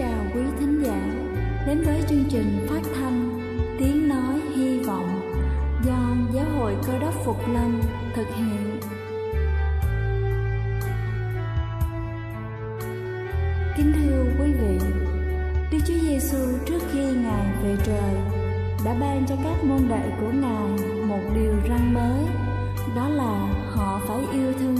chào quý thính giả đến với chương trình phát thanh Tiếng Nói Hy Vọng do Giáo hội Cơ đốc Phục Lâm thực hiện. Kính thưa quý vị, Đức Chúa Giêsu trước khi Ngài về trời đã ban cho các môn đệ của Ngài một điều răn mới, đó là họ phải yêu thương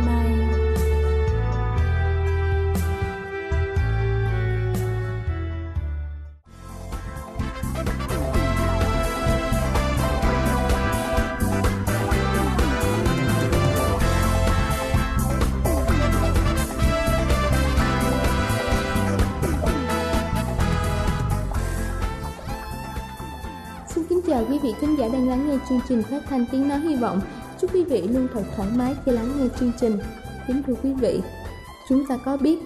Chào quý vị khán giả đang lắng nghe chương trình phát thanh tiếng nói hy vọng. Chúc quý vị luôn thật thoải mái khi lắng nghe chương trình. Kính thưa quý vị, chúng ta có biết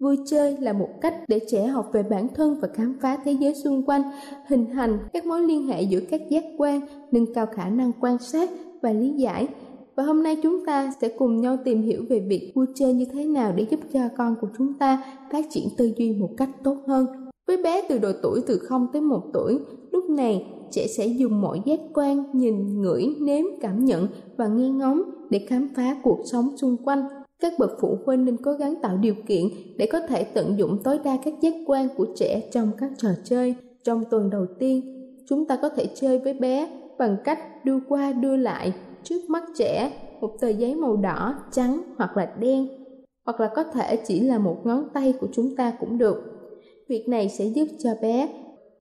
Vui chơi là một cách để trẻ học về bản thân và khám phá thế giới xung quanh, hình thành các mối liên hệ giữa các giác quan, nâng cao khả năng quan sát và lý giải. Và hôm nay chúng ta sẽ cùng nhau tìm hiểu về việc vui chơi như thế nào để giúp cho con của chúng ta phát triển tư duy một cách tốt hơn. Với bé từ độ tuổi từ 0 tới 1 tuổi, lúc này trẻ sẽ dùng mọi giác quan nhìn, ngửi, nếm, cảm nhận và nghe ngóng để khám phá cuộc sống xung quanh. Các bậc phụ huynh nên cố gắng tạo điều kiện để có thể tận dụng tối đa các giác quan của trẻ trong các trò chơi. Trong tuần đầu tiên, chúng ta có thể chơi với bé bằng cách đưa qua đưa lại trước mắt trẻ một tờ giấy màu đỏ, trắng hoặc là đen hoặc là có thể chỉ là một ngón tay của chúng ta cũng được. Việc này sẽ giúp cho bé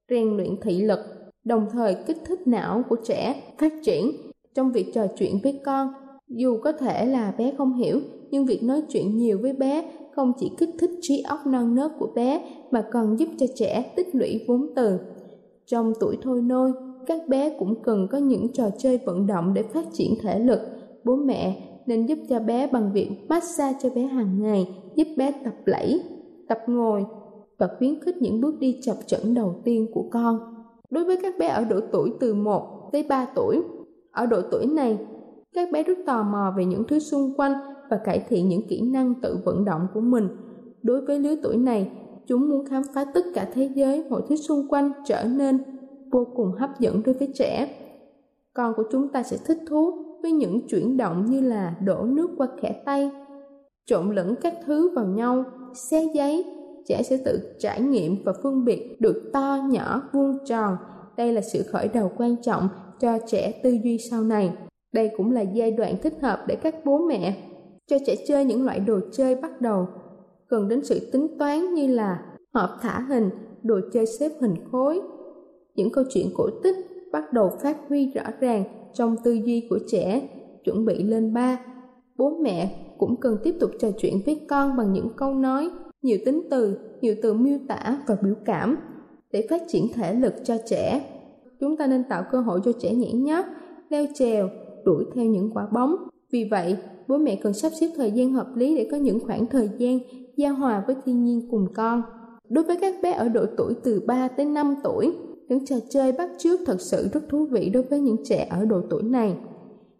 rèn luyện thị lực đồng thời kích thích não của trẻ phát triển trong việc trò chuyện với con. Dù có thể là bé không hiểu, nhưng việc nói chuyện nhiều với bé không chỉ kích thích trí óc non nớt của bé mà còn giúp cho trẻ tích lũy vốn từ. Trong tuổi thôi nôi, các bé cũng cần có những trò chơi vận động để phát triển thể lực. Bố mẹ nên giúp cho bé bằng việc massage cho bé hàng ngày, giúp bé tập lẫy, tập ngồi và khuyến khích những bước đi chập chững đầu tiên của con đối với các bé ở độ tuổi từ 1 tới 3 tuổi. Ở độ tuổi này, các bé rất tò mò về những thứ xung quanh và cải thiện những kỹ năng tự vận động của mình. Đối với lứa tuổi này, chúng muốn khám phá tất cả thế giới, mọi thứ xung quanh trở nên vô cùng hấp dẫn đối với trẻ. Con của chúng ta sẽ thích thú với những chuyển động như là đổ nước qua khẽ tay, trộn lẫn các thứ vào nhau, xé giấy, trẻ sẽ tự trải nghiệm và phân biệt được to, nhỏ, vuông, tròn. Đây là sự khởi đầu quan trọng cho trẻ tư duy sau này. Đây cũng là giai đoạn thích hợp để các bố mẹ cho trẻ chơi những loại đồ chơi bắt đầu. Cần đến sự tính toán như là hộp thả hình, đồ chơi xếp hình khối. Những câu chuyện cổ tích bắt đầu phát huy rõ ràng trong tư duy của trẻ, chuẩn bị lên ba. Bố mẹ cũng cần tiếp tục trò chuyện với con bằng những câu nói nhiều tính từ, nhiều từ miêu tả và biểu cảm để phát triển thể lực cho trẻ. Chúng ta nên tạo cơ hội cho trẻ nhảy nhót, leo trèo, đuổi theo những quả bóng. Vì vậy, bố mẹ cần sắp xếp thời gian hợp lý để có những khoảng thời gian giao hòa với thiên nhiên cùng con. Đối với các bé ở độ tuổi từ 3 tới 5 tuổi, những trò chơi bắt chước thật sự rất thú vị đối với những trẻ ở độ tuổi này.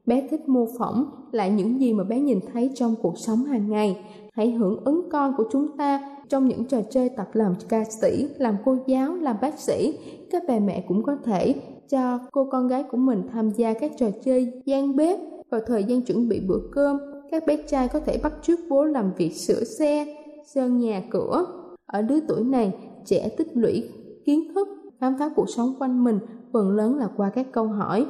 Bé thích mô phỏng lại những gì mà bé nhìn thấy trong cuộc sống hàng ngày hãy hưởng ứng con của chúng ta trong những trò chơi tập làm ca sĩ, làm cô giáo, làm bác sĩ. Các bà mẹ cũng có thể cho cô con gái của mình tham gia các trò chơi gian bếp vào thời gian chuẩn bị bữa cơm. Các bé trai có thể bắt chước bố làm việc sửa xe, sơn nhà cửa. Ở lứa tuổi này, trẻ tích lũy kiến thức khám phá cuộc sống quanh mình phần lớn là qua các câu hỏi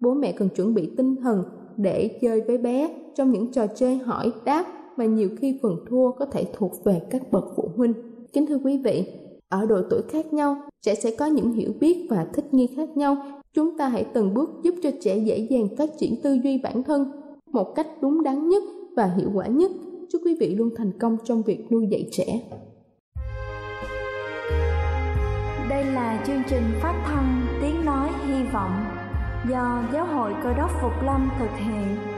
bố mẹ cần chuẩn bị tinh thần để chơi với bé trong những trò chơi hỏi đáp mà nhiều khi phần thua có thể thuộc về các bậc phụ huynh. Kính thưa quý vị, ở độ tuổi khác nhau, trẻ sẽ có những hiểu biết và thích nghi khác nhau. Chúng ta hãy từng bước giúp cho trẻ dễ dàng phát triển tư duy bản thân một cách đúng đắn nhất và hiệu quả nhất. Chúc quý vị luôn thành công trong việc nuôi dạy trẻ. Đây là chương trình phát thanh tiếng nói hy vọng do giáo hội cơ đốc phục lâm thực hiện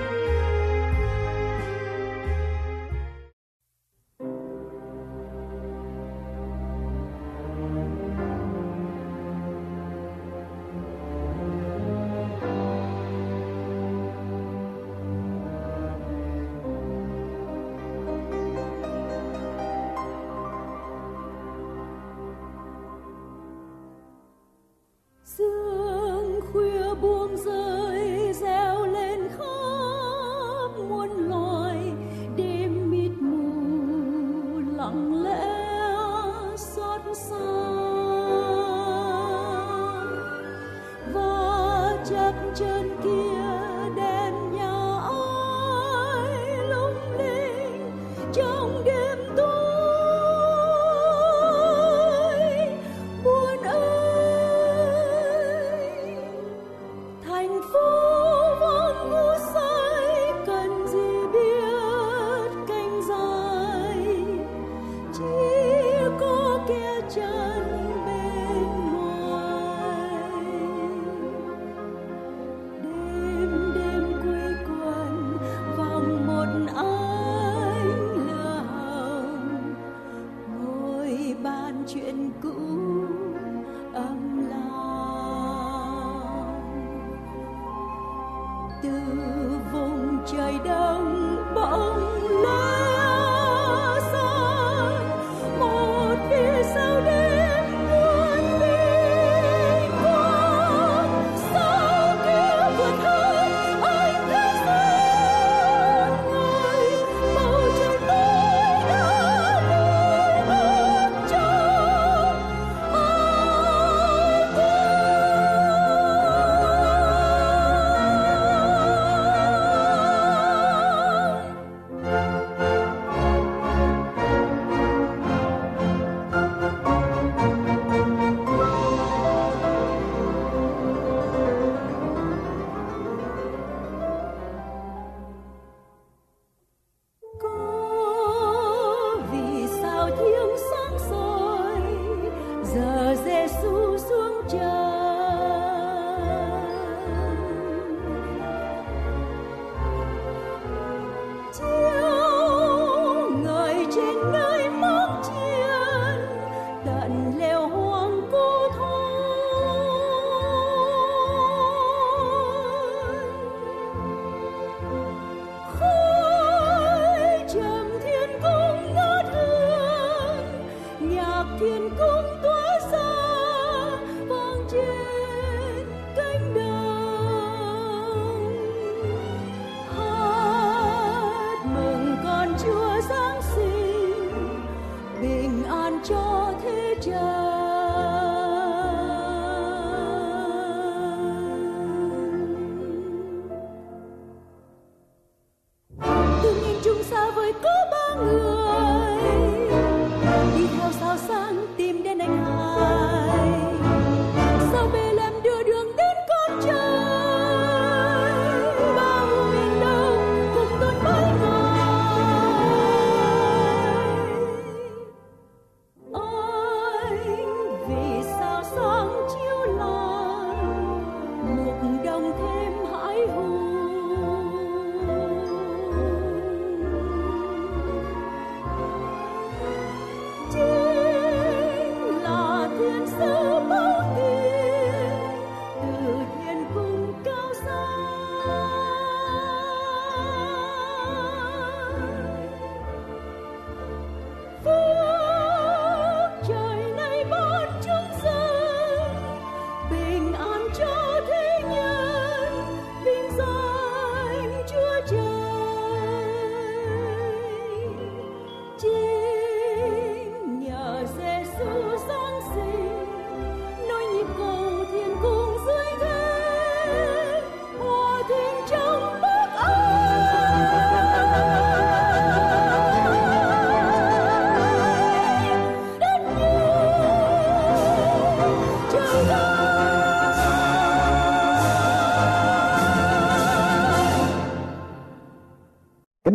流花。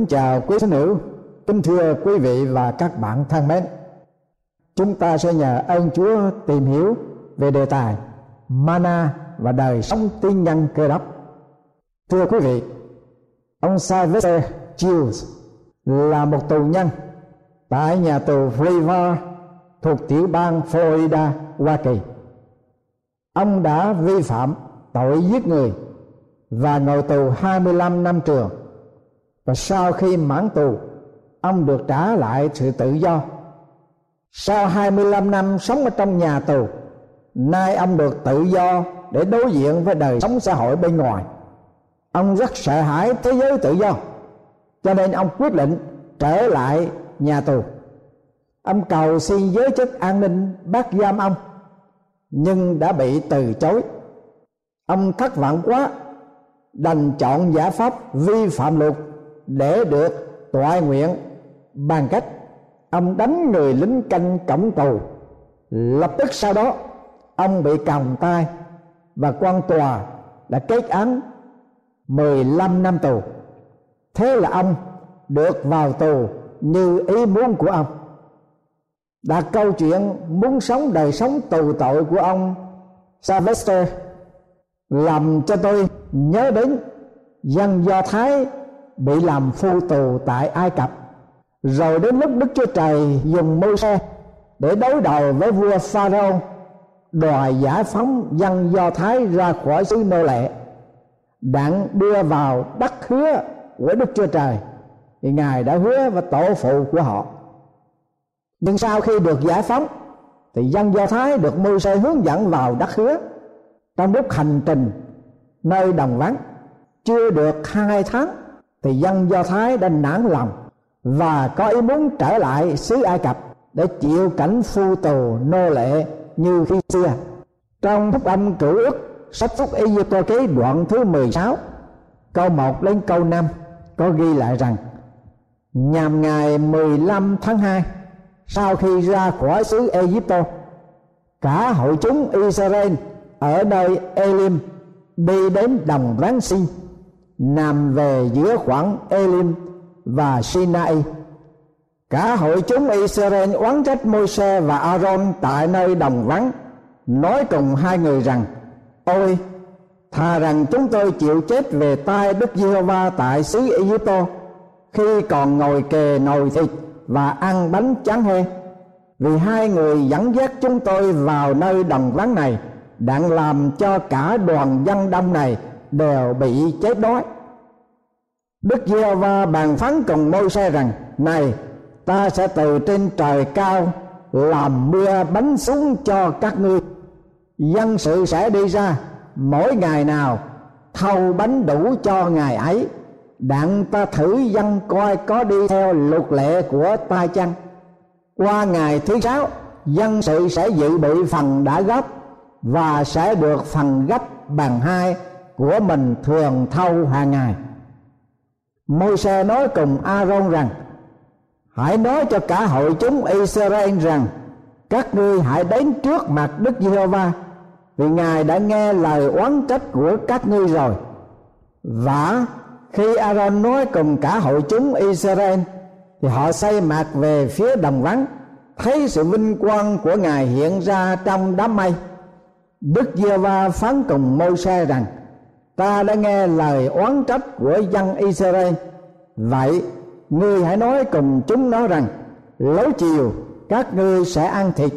Kính chào quý thính hữu, kính thưa quý vị và các bạn thân mến. Chúng ta sẽ nhờ ơn Chúa tìm hiểu về đề tài mana và đời sống tiên nhân cơ đốc. Thưa quý vị, ông Sylvester Chills là một tù nhân tại nhà tù River thuộc tiểu bang Florida, Hoa Kỳ. Ông đã vi phạm tội giết người và ngồi tù 25 năm trường và sau khi mãn tù, ông được trả lại sự tự do. Sau 25 năm sống ở trong nhà tù, nay ông được tự do để đối diện với đời sống xã hội bên ngoài. Ông rất sợ hãi thế giới tự do, cho nên ông quyết định trở lại nhà tù. Ông cầu xin giới chức an ninh bắt giam ông, nhưng đã bị từ chối. Ông thất vọng quá, đành chọn giả pháp vi phạm luật để được tọa nguyện bằng cách ông đánh người lính canh cổng tù lập tức sau đó, ông bị còng tay và quan tòa đã kết án 15 năm tù. Thế là ông được vào tù như ý muốn của ông. Đã câu chuyện muốn sống đời sống tù tội của ông Sylvester làm cho tôi nhớ đến dân Do Thái bị làm phu tù tại Ai Cập. Rồi đến lúc Đức Chúa Trời dùng môi xe để đối đầu với vua Pharaoh đòi giải phóng dân Do Thái ra khỏi xứ nô lệ, đặng đưa vào đất hứa của Đức Chúa Trời. Thì Ngài đã hứa với tổ phụ của họ. Nhưng sau khi được giải phóng, thì dân Do Thái được môi xe hướng dẫn vào đất hứa. Trong lúc hành trình, nơi đồng vắng, chưa được hai tháng thì dân do thái đã nản lòng và có ý muốn trở lại xứ ai cập để chịu cảnh phu tù nô lệ như khi xưa. Trong phúc âm cửu ước sách phúc y tô ký đoạn thứ 16 câu 1 đến câu 5 có ghi lại rằng, nhằm ngày 15 tháng 2 sau khi ra khỏi xứ Egypto cả hội chúng Israel ở nơi Elim đi đến đồng Ráng Sinh nằm về giữa khoảng Elim và Sinai. Cả hội chúng Israel oán trách Môi-se và Aaron tại nơi đồng vắng, nói cùng hai người rằng: Ôi, thà rằng chúng tôi chịu chết về tay Đức Giê-hô-va tại xứ Egypto khi còn ngồi kề nồi thịt và ăn bánh tráng hê vì hai người dẫn dắt chúng tôi vào nơi đồng vắng này đặng làm cho cả đoàn dân đông này đều bị chết đói. Đức giê va bàn phán cùng môi xe rằng, này, ta sẽ từ trên trời cao làm mưa bánh xuống cho các ngươi. Dân sự sẽ đi ra, mỗi ngày nào thâu bánh đủ cho ngày ấy. Đặng ta thử dân coi có đi theo luật lệ của ta chăng? Qua ngày thứ sáu, dân sự sẽ dự bị phần đã gấp và sẽ được phần gấp bằng hai của mình thường thâu hàng ngày. Môi xe nói cùng Aaron rằng, hãy nói cho cả hội chúng Israel rằng, các ngươi hãy đến trước mặt Đức Giê-hô-va, vì Ngài đã nghe lời oán trách của các ngươi rồi. Và khi Aaron nói cùng cả hội chúng Israel, thì họ xây mặt về phía đồng vắng. Thấy sự vinh quang của Ngài hiện ra trong đám mây, Đức Giê-va phán cùng Môi-se rằng ta đã nghe lời oán trách của dân Israel vậy ngươi hãy nói cùng chúng nó rằng lối chiều các ngươi sẽ ăn thịt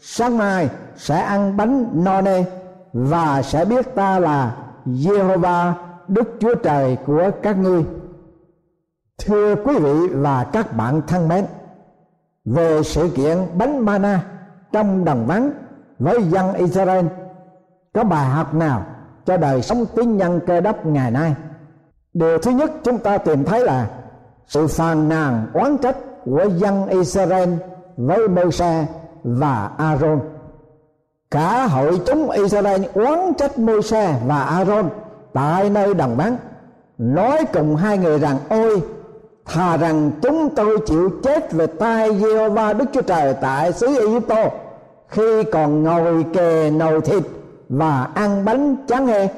sáng mai sẽ ăn bánh no nê và sẽ biết ta là Jehovah Đức Chúa Trời của các ngươi. Thưa quý vị và các bạn thân mến, về sự kiện bánh mana trong đồng vắng với dân Israel có bài học nào cho đời sống tín nhân cơ đốc ngày nay. Điều thứ nhất chúng ta tìm thấy là sự phàn nàn oán trách của dân Israel với Môi-se và Aaron cả hội chúng Israel oán trách Môi-se và Aaron tại nơi đồng vắng, nói cùng hai người rằng, ôi, thà rằng chúng tôi chịu chết về tay Giê-hô-va Đức Chúa Trời tại xứ Ai-cập khi còn ngồi kề nồi thịt và ăn bánh tráng nghe.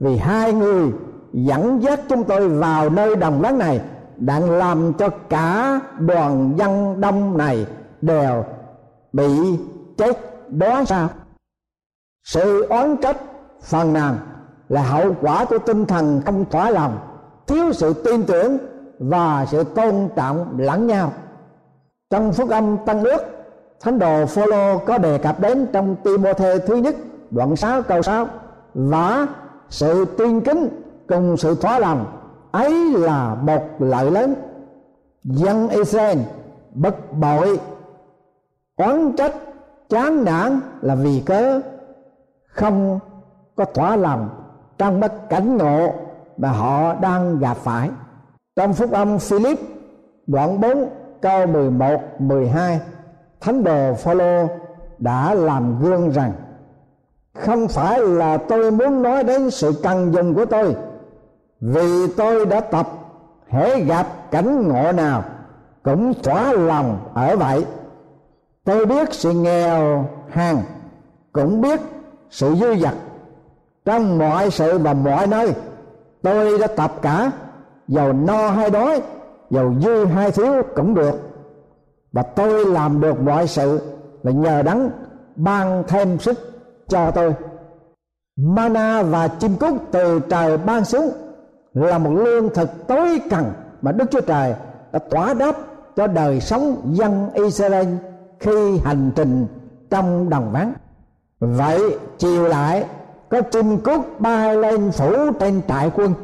Vì hai người dẫn dắt chúng tôi vào nơi đồng vắng này đang làm cho cả đoàn dân đông này đều bị chết đó sao? Sự oán trách phần nào là hậu quả của tinh thần không thỏa lòng, thiếu sự tin tưởng và sự tôn trọng lẫn nhau. Trong phúc âm tăng nước thánh đồ Phaolô có đề cập đến trong timothée thứ nhất đoạn 6 câu 6 và sự tin kính cùng sự thỏa lòng, ấy là một lợi lớn. Dân Israel bất bội, oán trách, chán nản là vì cớ không có thỏa lòng trong bất cảnh ngộ mà họ đang gặp phải. Trong phúc âm Philip, đoạn 4 câu 11 12 thánh đồ Phaolô đã làm gương rằng không phải là tôi muốn nói đến sự cần dùng của tôi, vì tôi đã tập, hễ gặp cảnh ngộ nào cũng thỏa lòng ở vậy. Tôi biết sự nghèo hàng cũng biết sự dư dật. Trong mọi sự và mọi nơi, tôi đã tập cả giàu no hay đói giàu dư hay thiếu cũng được. Và tôi làm được mọi sự là nhờ đấng ban thêm sức cho tôi mana và chim cút từ trời ban xuống là một lương thực tối cần mà Đức Chúa Trời đã tỏa đáp cho đời sống dân Israel khi hành trình trong đồng vắng. Vậy chiều lại, có chim cút bay lên phủ trên trại quân.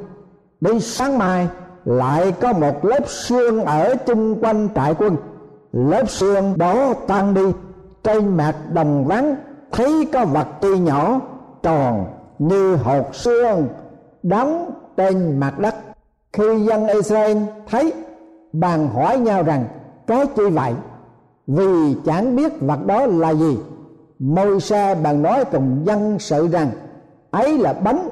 Đến sáng mai, lại có một lớp xương ở chung quanh trại quân. Lớp xương đó tan đi, trên mặt đồng vắng thấy có vật tuy nhỏ, tròn như hột xương đóng trên mặt đất. Khi dân Israel thấy bàn hỏi nhau rằng cái chi vậy? Vì chẳng biết vật đó là gì. Môi xe bàn nói cùng dân sự rằng, ấy là bánh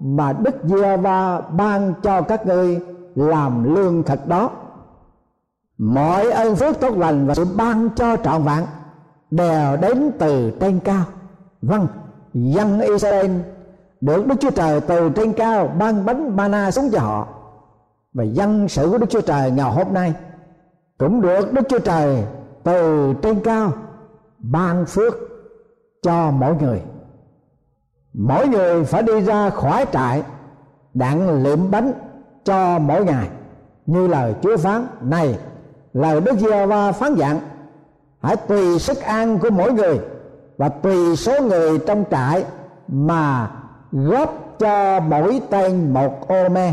mà đức giê va ban cho các ngươi làm lương thực đó. Mọi ơn phước tốt lành và sự ban cho trọn vẹn đều đến từ trên cao. Vâng dân Israel được Đức Chúa Trời từ trên cao ban bánh mana xuống cho họ. Và dân sự của Đức Chúa Trời ngày hôm nay cũng được Đức Chúa Trời từ trên cao ban phước cho mỗi người. Mỗi người phải đi ra khỏi trại, đặng liệm bánh cho mỗi ngày. Như lời Chúa phán, này, lời Đức Giê-hô-va phán dặn hãy tùy sức ăn của mỗi người và tùy số người trong trại mà góp cho mỗi tên một ô me.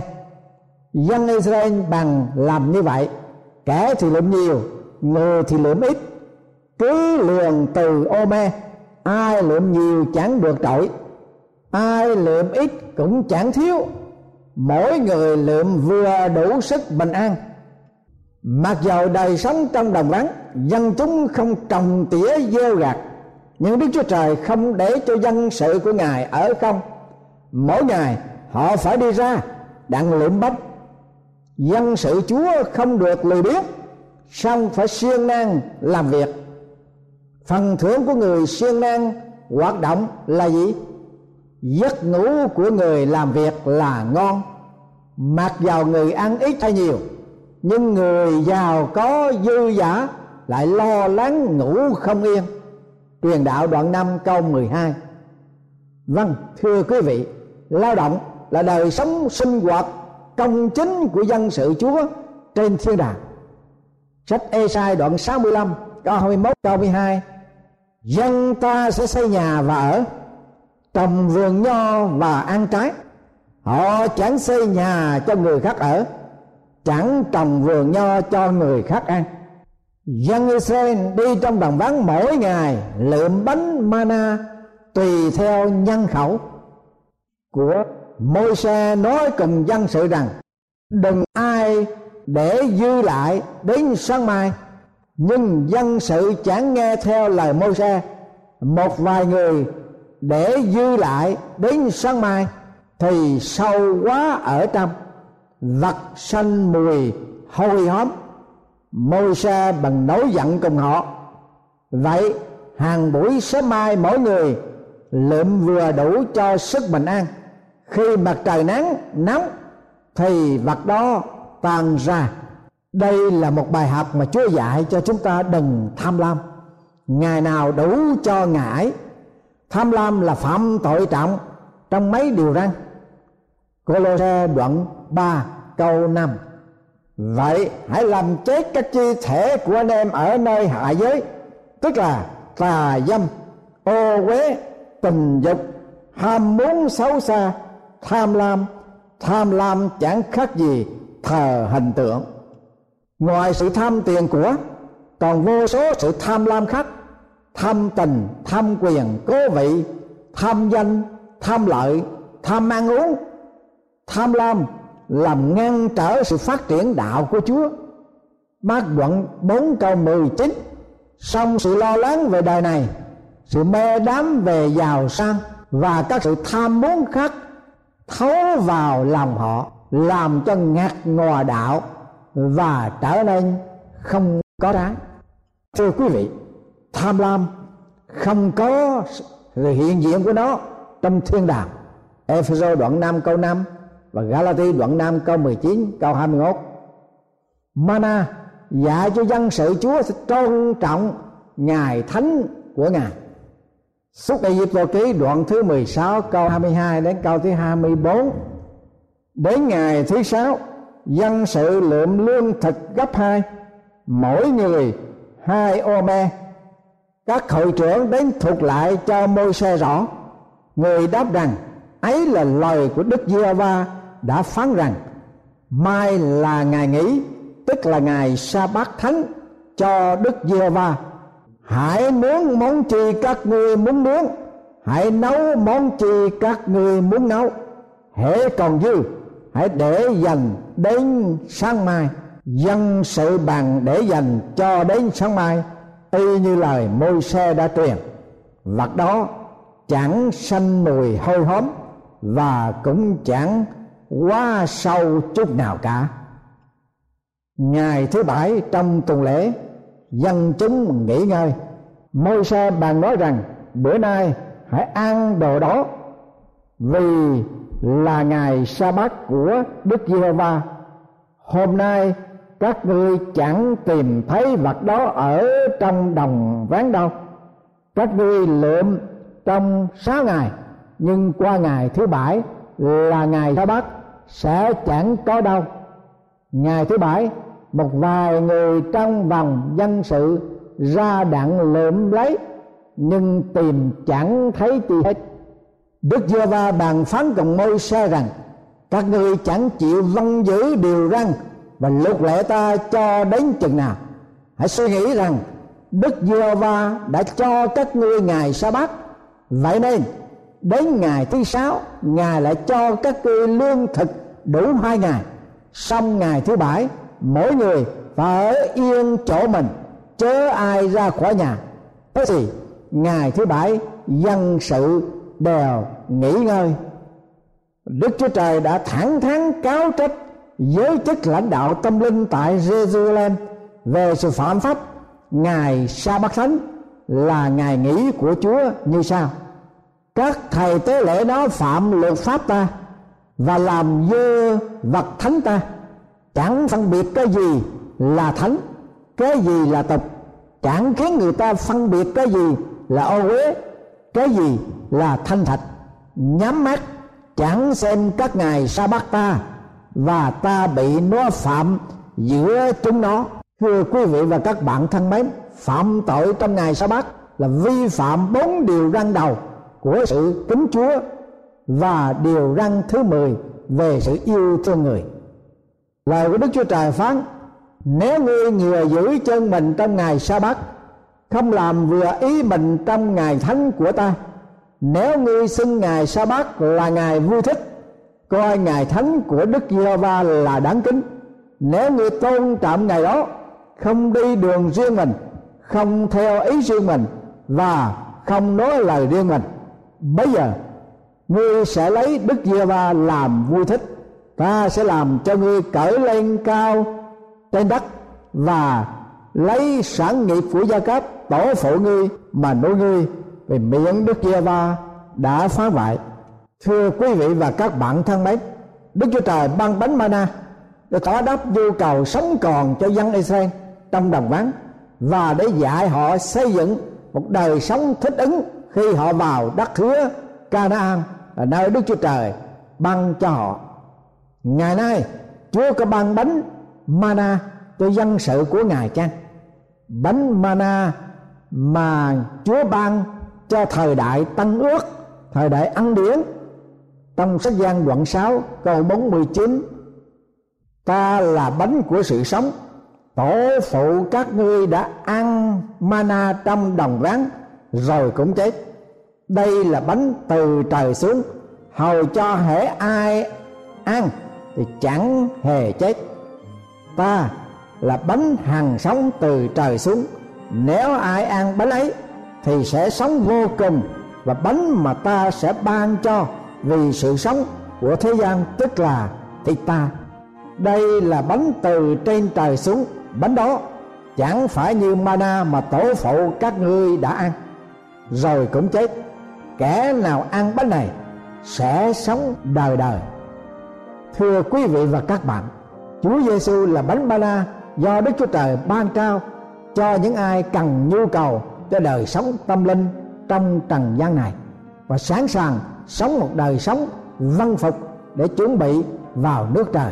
Dân Israel bằng làm như vậy, kẻ thì lượm nhiều, người thì lượm ít. Cứ lường từ ô me, ai lượm nhiều chẳng được trội ai lượm ít cũng chẳng thiếu. Mỗi người lượm vừa đủ sức bình an mặc dầu đời sống trong đồng vắng, dân chúng không trồng tỉa gieo gặt, nhưng đức chúa trời không để cho dân sự của ngài ở không. Mỗi ngày, họ phải đi ra, đặng lượm bách dân sự chúa không được lười biếng, song phải siêng năng làm việc. Phần thưởng của người siêng năng hoạt động là gì? Giấc ngủ của người làm việc là ngon. Mặc dầu người ăn ít hay nhiều nhưng người giàu có dư giả lại lo lắng ngủ không yên. Truyền đạo đoạn 5 câu 12 vâng thưa quý vị, lao động là đời sống sinh hoạt công chính của dân sự Chúa trên thiên đàng. Sách Ê-sai đoạn 65 câu 21 câu 12 dân ta sẽ xây nhà và ở, trồng vườn nho và ăn trái. Họ chẳng xây nhà cho người khác ở chẳng trồng vườn nho cho người khác ăn. Dân Israel đi trong đồng vắng mỗi ngày lượm bánh mana tùy theo nhân khẩu. Của môi xe nói cùng dân sự rằng, đừng ai để dư lại đến sáng mai. Nhưng dân sự chẳng nghe theo lời môi xe một vài người để dư lại đến sáng mai thì sâu quá ở trong vật sanh mùi hôi hóm, môi xe bằng nói giận cùng họ. Vậy, hàng buổi sớm mai mỗi người lượm vừa đủ cho sức bình an. Khi mặt trời nắng nóng thì vật đó tan ra. Đây là một bài học mà chúa dạy cho chúng ta đừng tham lam. Ngày nào đủ cho ngải tham lam là phạm tội trọng trong mấy điều răn. Cô-lô-se đoạn 3 câu 5 Vậy hãy làm chết các chi thể của anh em ở nơi hạ giới Tức là tà dâm, ô uế, tình dục, ham muốn xấu xa, tham lam. Tham lam chẳng khác gì thờ hình tượng. Ngoài sự tham tiền của Còn vô số sự tham lam khác. Tham tình, tham quyền, cố vị Tham danh, tham lợi, tham ăn uống tham lam làm ngăn trở sự phát triển đạo của Chúa. Bác đoạn 4 câu 19 Xong sự lo lắng về đời này, Sự mê đắm về giàu sang Và các sự tham muốn khác Thấu vào lòng họ, Làm cho ngạt ngòa đạo Và trở nên không có đáng Thưa quý vị, Tham lam không có sự hiện diện của nó Trong thiên đàng. Ephesos đoạn 5 câu 5 và Galati đoạn 5 câu 19 câu 21 Mana dạy cho dân sự Chúa sẽ tôn trọng ngày thánh của Ngài. Xuất Ai Cập ký đoạn thứ 16 câu 22 đến câu thứ 24 Đến ngày thứ sáu, dân sự lượm lương thực gấp hai. Mỗi người hai ô me. Các hội trưởng đến thuộc lại cho môi xe rõ. Người đáp rằng, ấy là lời của đức giê va đã phán rằng, mai là ngày nghỉ, tức là ngày sa bát thánh cho đức giê va hãy nướng món chi các ngươi muốn nướng hãy nấu món chi các ngươi muốn nấu. Hễ còn dư, hãy để dành đến sáng mai. Dân sự bằng để dành cho đến sáng mai. Y như lời môi xe đã truyền. Vật đó chẳng sanh mùi hôi hóm và cũng chẳng quá sâu chút nào cả. Ngày thứ bảy trong tuần lễ, dân chúng nghỉ ngơi. Môi xe bàn nói rằng, bữa nay hãy ăn đồ đó, vì là ngày sa bát của đức giê-hô-va. Hôm nay các ngươi chẳng tìm thấy vật đó ở trong đồng ván đâu. Các ngươi lượm trong sáu ngày, nhưng qua ngày thứ bảy là ngày sa bát sẽ chẳng có đâu. Ngày thứ bảy, một vài người trong vòng dân sự ra đặng lượm lấy, nhưng tìm chẳng thấy chi hết. Đức giê va bàn phán cùng môi xe rằng, các ngươi chẳng chịu vâng giữ điều răn, và luật lệ ta cho đến chừng nào. Hãy suy nghĩ rằng, đức giê va đã cho các ngươi ngày sa bát. Vậy nên đến ngày thứ sáu, ngài lại cho các ngươi lương thực đủ hai ngày. Xong ngày thứ bảy, mỗi người phải ở yên chỗ mình, chớ ai ra khỏi nhà. Thế thì, ngày thứ bảy, dân sự đều nghỉ ngơi. Đức chúa trời đã thẳng thắn cáo trách giới chức lãnh đạo tâm linh tại jerusalem về sự phạm pháp. Ngày sa bát thánh là ngày nghỉ của chúa như sau các thầy tế lễ đó phạm luật pháp ta và làm dơ vật thánh ta. Chẳng phân biệt cái gì là thánh, cái gì là tục. Chẳng khiến người ta phân biệt cái gì là ô uế, cái gì là thanh thạch. Nhắm mắt, chẳng xem các ngày sa bát ta và ta bị nó phạm giữa chúng nó. Thưa quý vị và các bạn thân mến, phạm tội trong ngày sa bát là vi phạm bốn điều răn đầu của sự kính chúa và điều răn thứ 10 về sự yêu thương người. Lời của đức chúa trời phán, nếu ngươi ngừa giữ chân mình trong ngày sa bát không làm vừa ý mình trong ngày thánh của ta, nếu ngươi xưng ngày sa bát là ngày vui thích, coi ngày thánh của đức giê va là đáng kính. Nếu ngươi tôn trọng ngày đó, không đi đường riêng mình, không theo ý riêng mình và không nói lời riêng mình bây giờ, ngươi sẽ lấy đức giê va làm vui thích. Ta sẽ làm cho ngươi cởi lên cao trên đất và lấy sản nghiệp của gia cấp tổ phụ ngươi mà nuôi ngươi vì miệng đức giê va đã phá hoại. Thưa quý vị và các bạn thân mến, đức chúa trời ban bánh mana để tỏ đáp nhu cầu sống còn cho dân israel trong đồng vắng và để dạy họ xây dựng một đời sống thích ứng khi họ vào đất hứa Canaan là nơi Đức Chúa Trời ban cho họ. Ngày nay Chúa có ban bánh mana cho dân sự của Ngài chăng? Bánh mana mà Chúa ban cho thời đại Tân Ước, thời đại ăn điển trong sách gian đoạn 6 câu 49 ta là bánh của sự sống tổ phụ các ngươi đã ăn mana trong đồng rắn rồi cũng chết. Đây là bánh từ trời xuống, hầu cho hễ ai ăn thì chẳng hề chết. Ta là bánh hằng sống từ trời xuống, nếu ai ăn bánh ấy thì sẽ sống vô cùng và bánh mà ta sẽ ban cho vì sự sống của thế gian tức là thịt ta. Đây là bánh từ trên trời xuống, bánh đó chẳng phải như mana mà tổ phụ các ngươi đã ăn rồi cũng chết. Kẻ nào ăn bánh này sẽ sống đời đời. Thưa quý vị và các bạn, Chúa Giêsu là bánh mana do Đức Chúa Trời ban trao cho những ai cần nhu cầu cho đời sống tâm linh trong trần gian này và sẵn sàng sống một đời sống văn phục để chuẩn bị vào nước trời.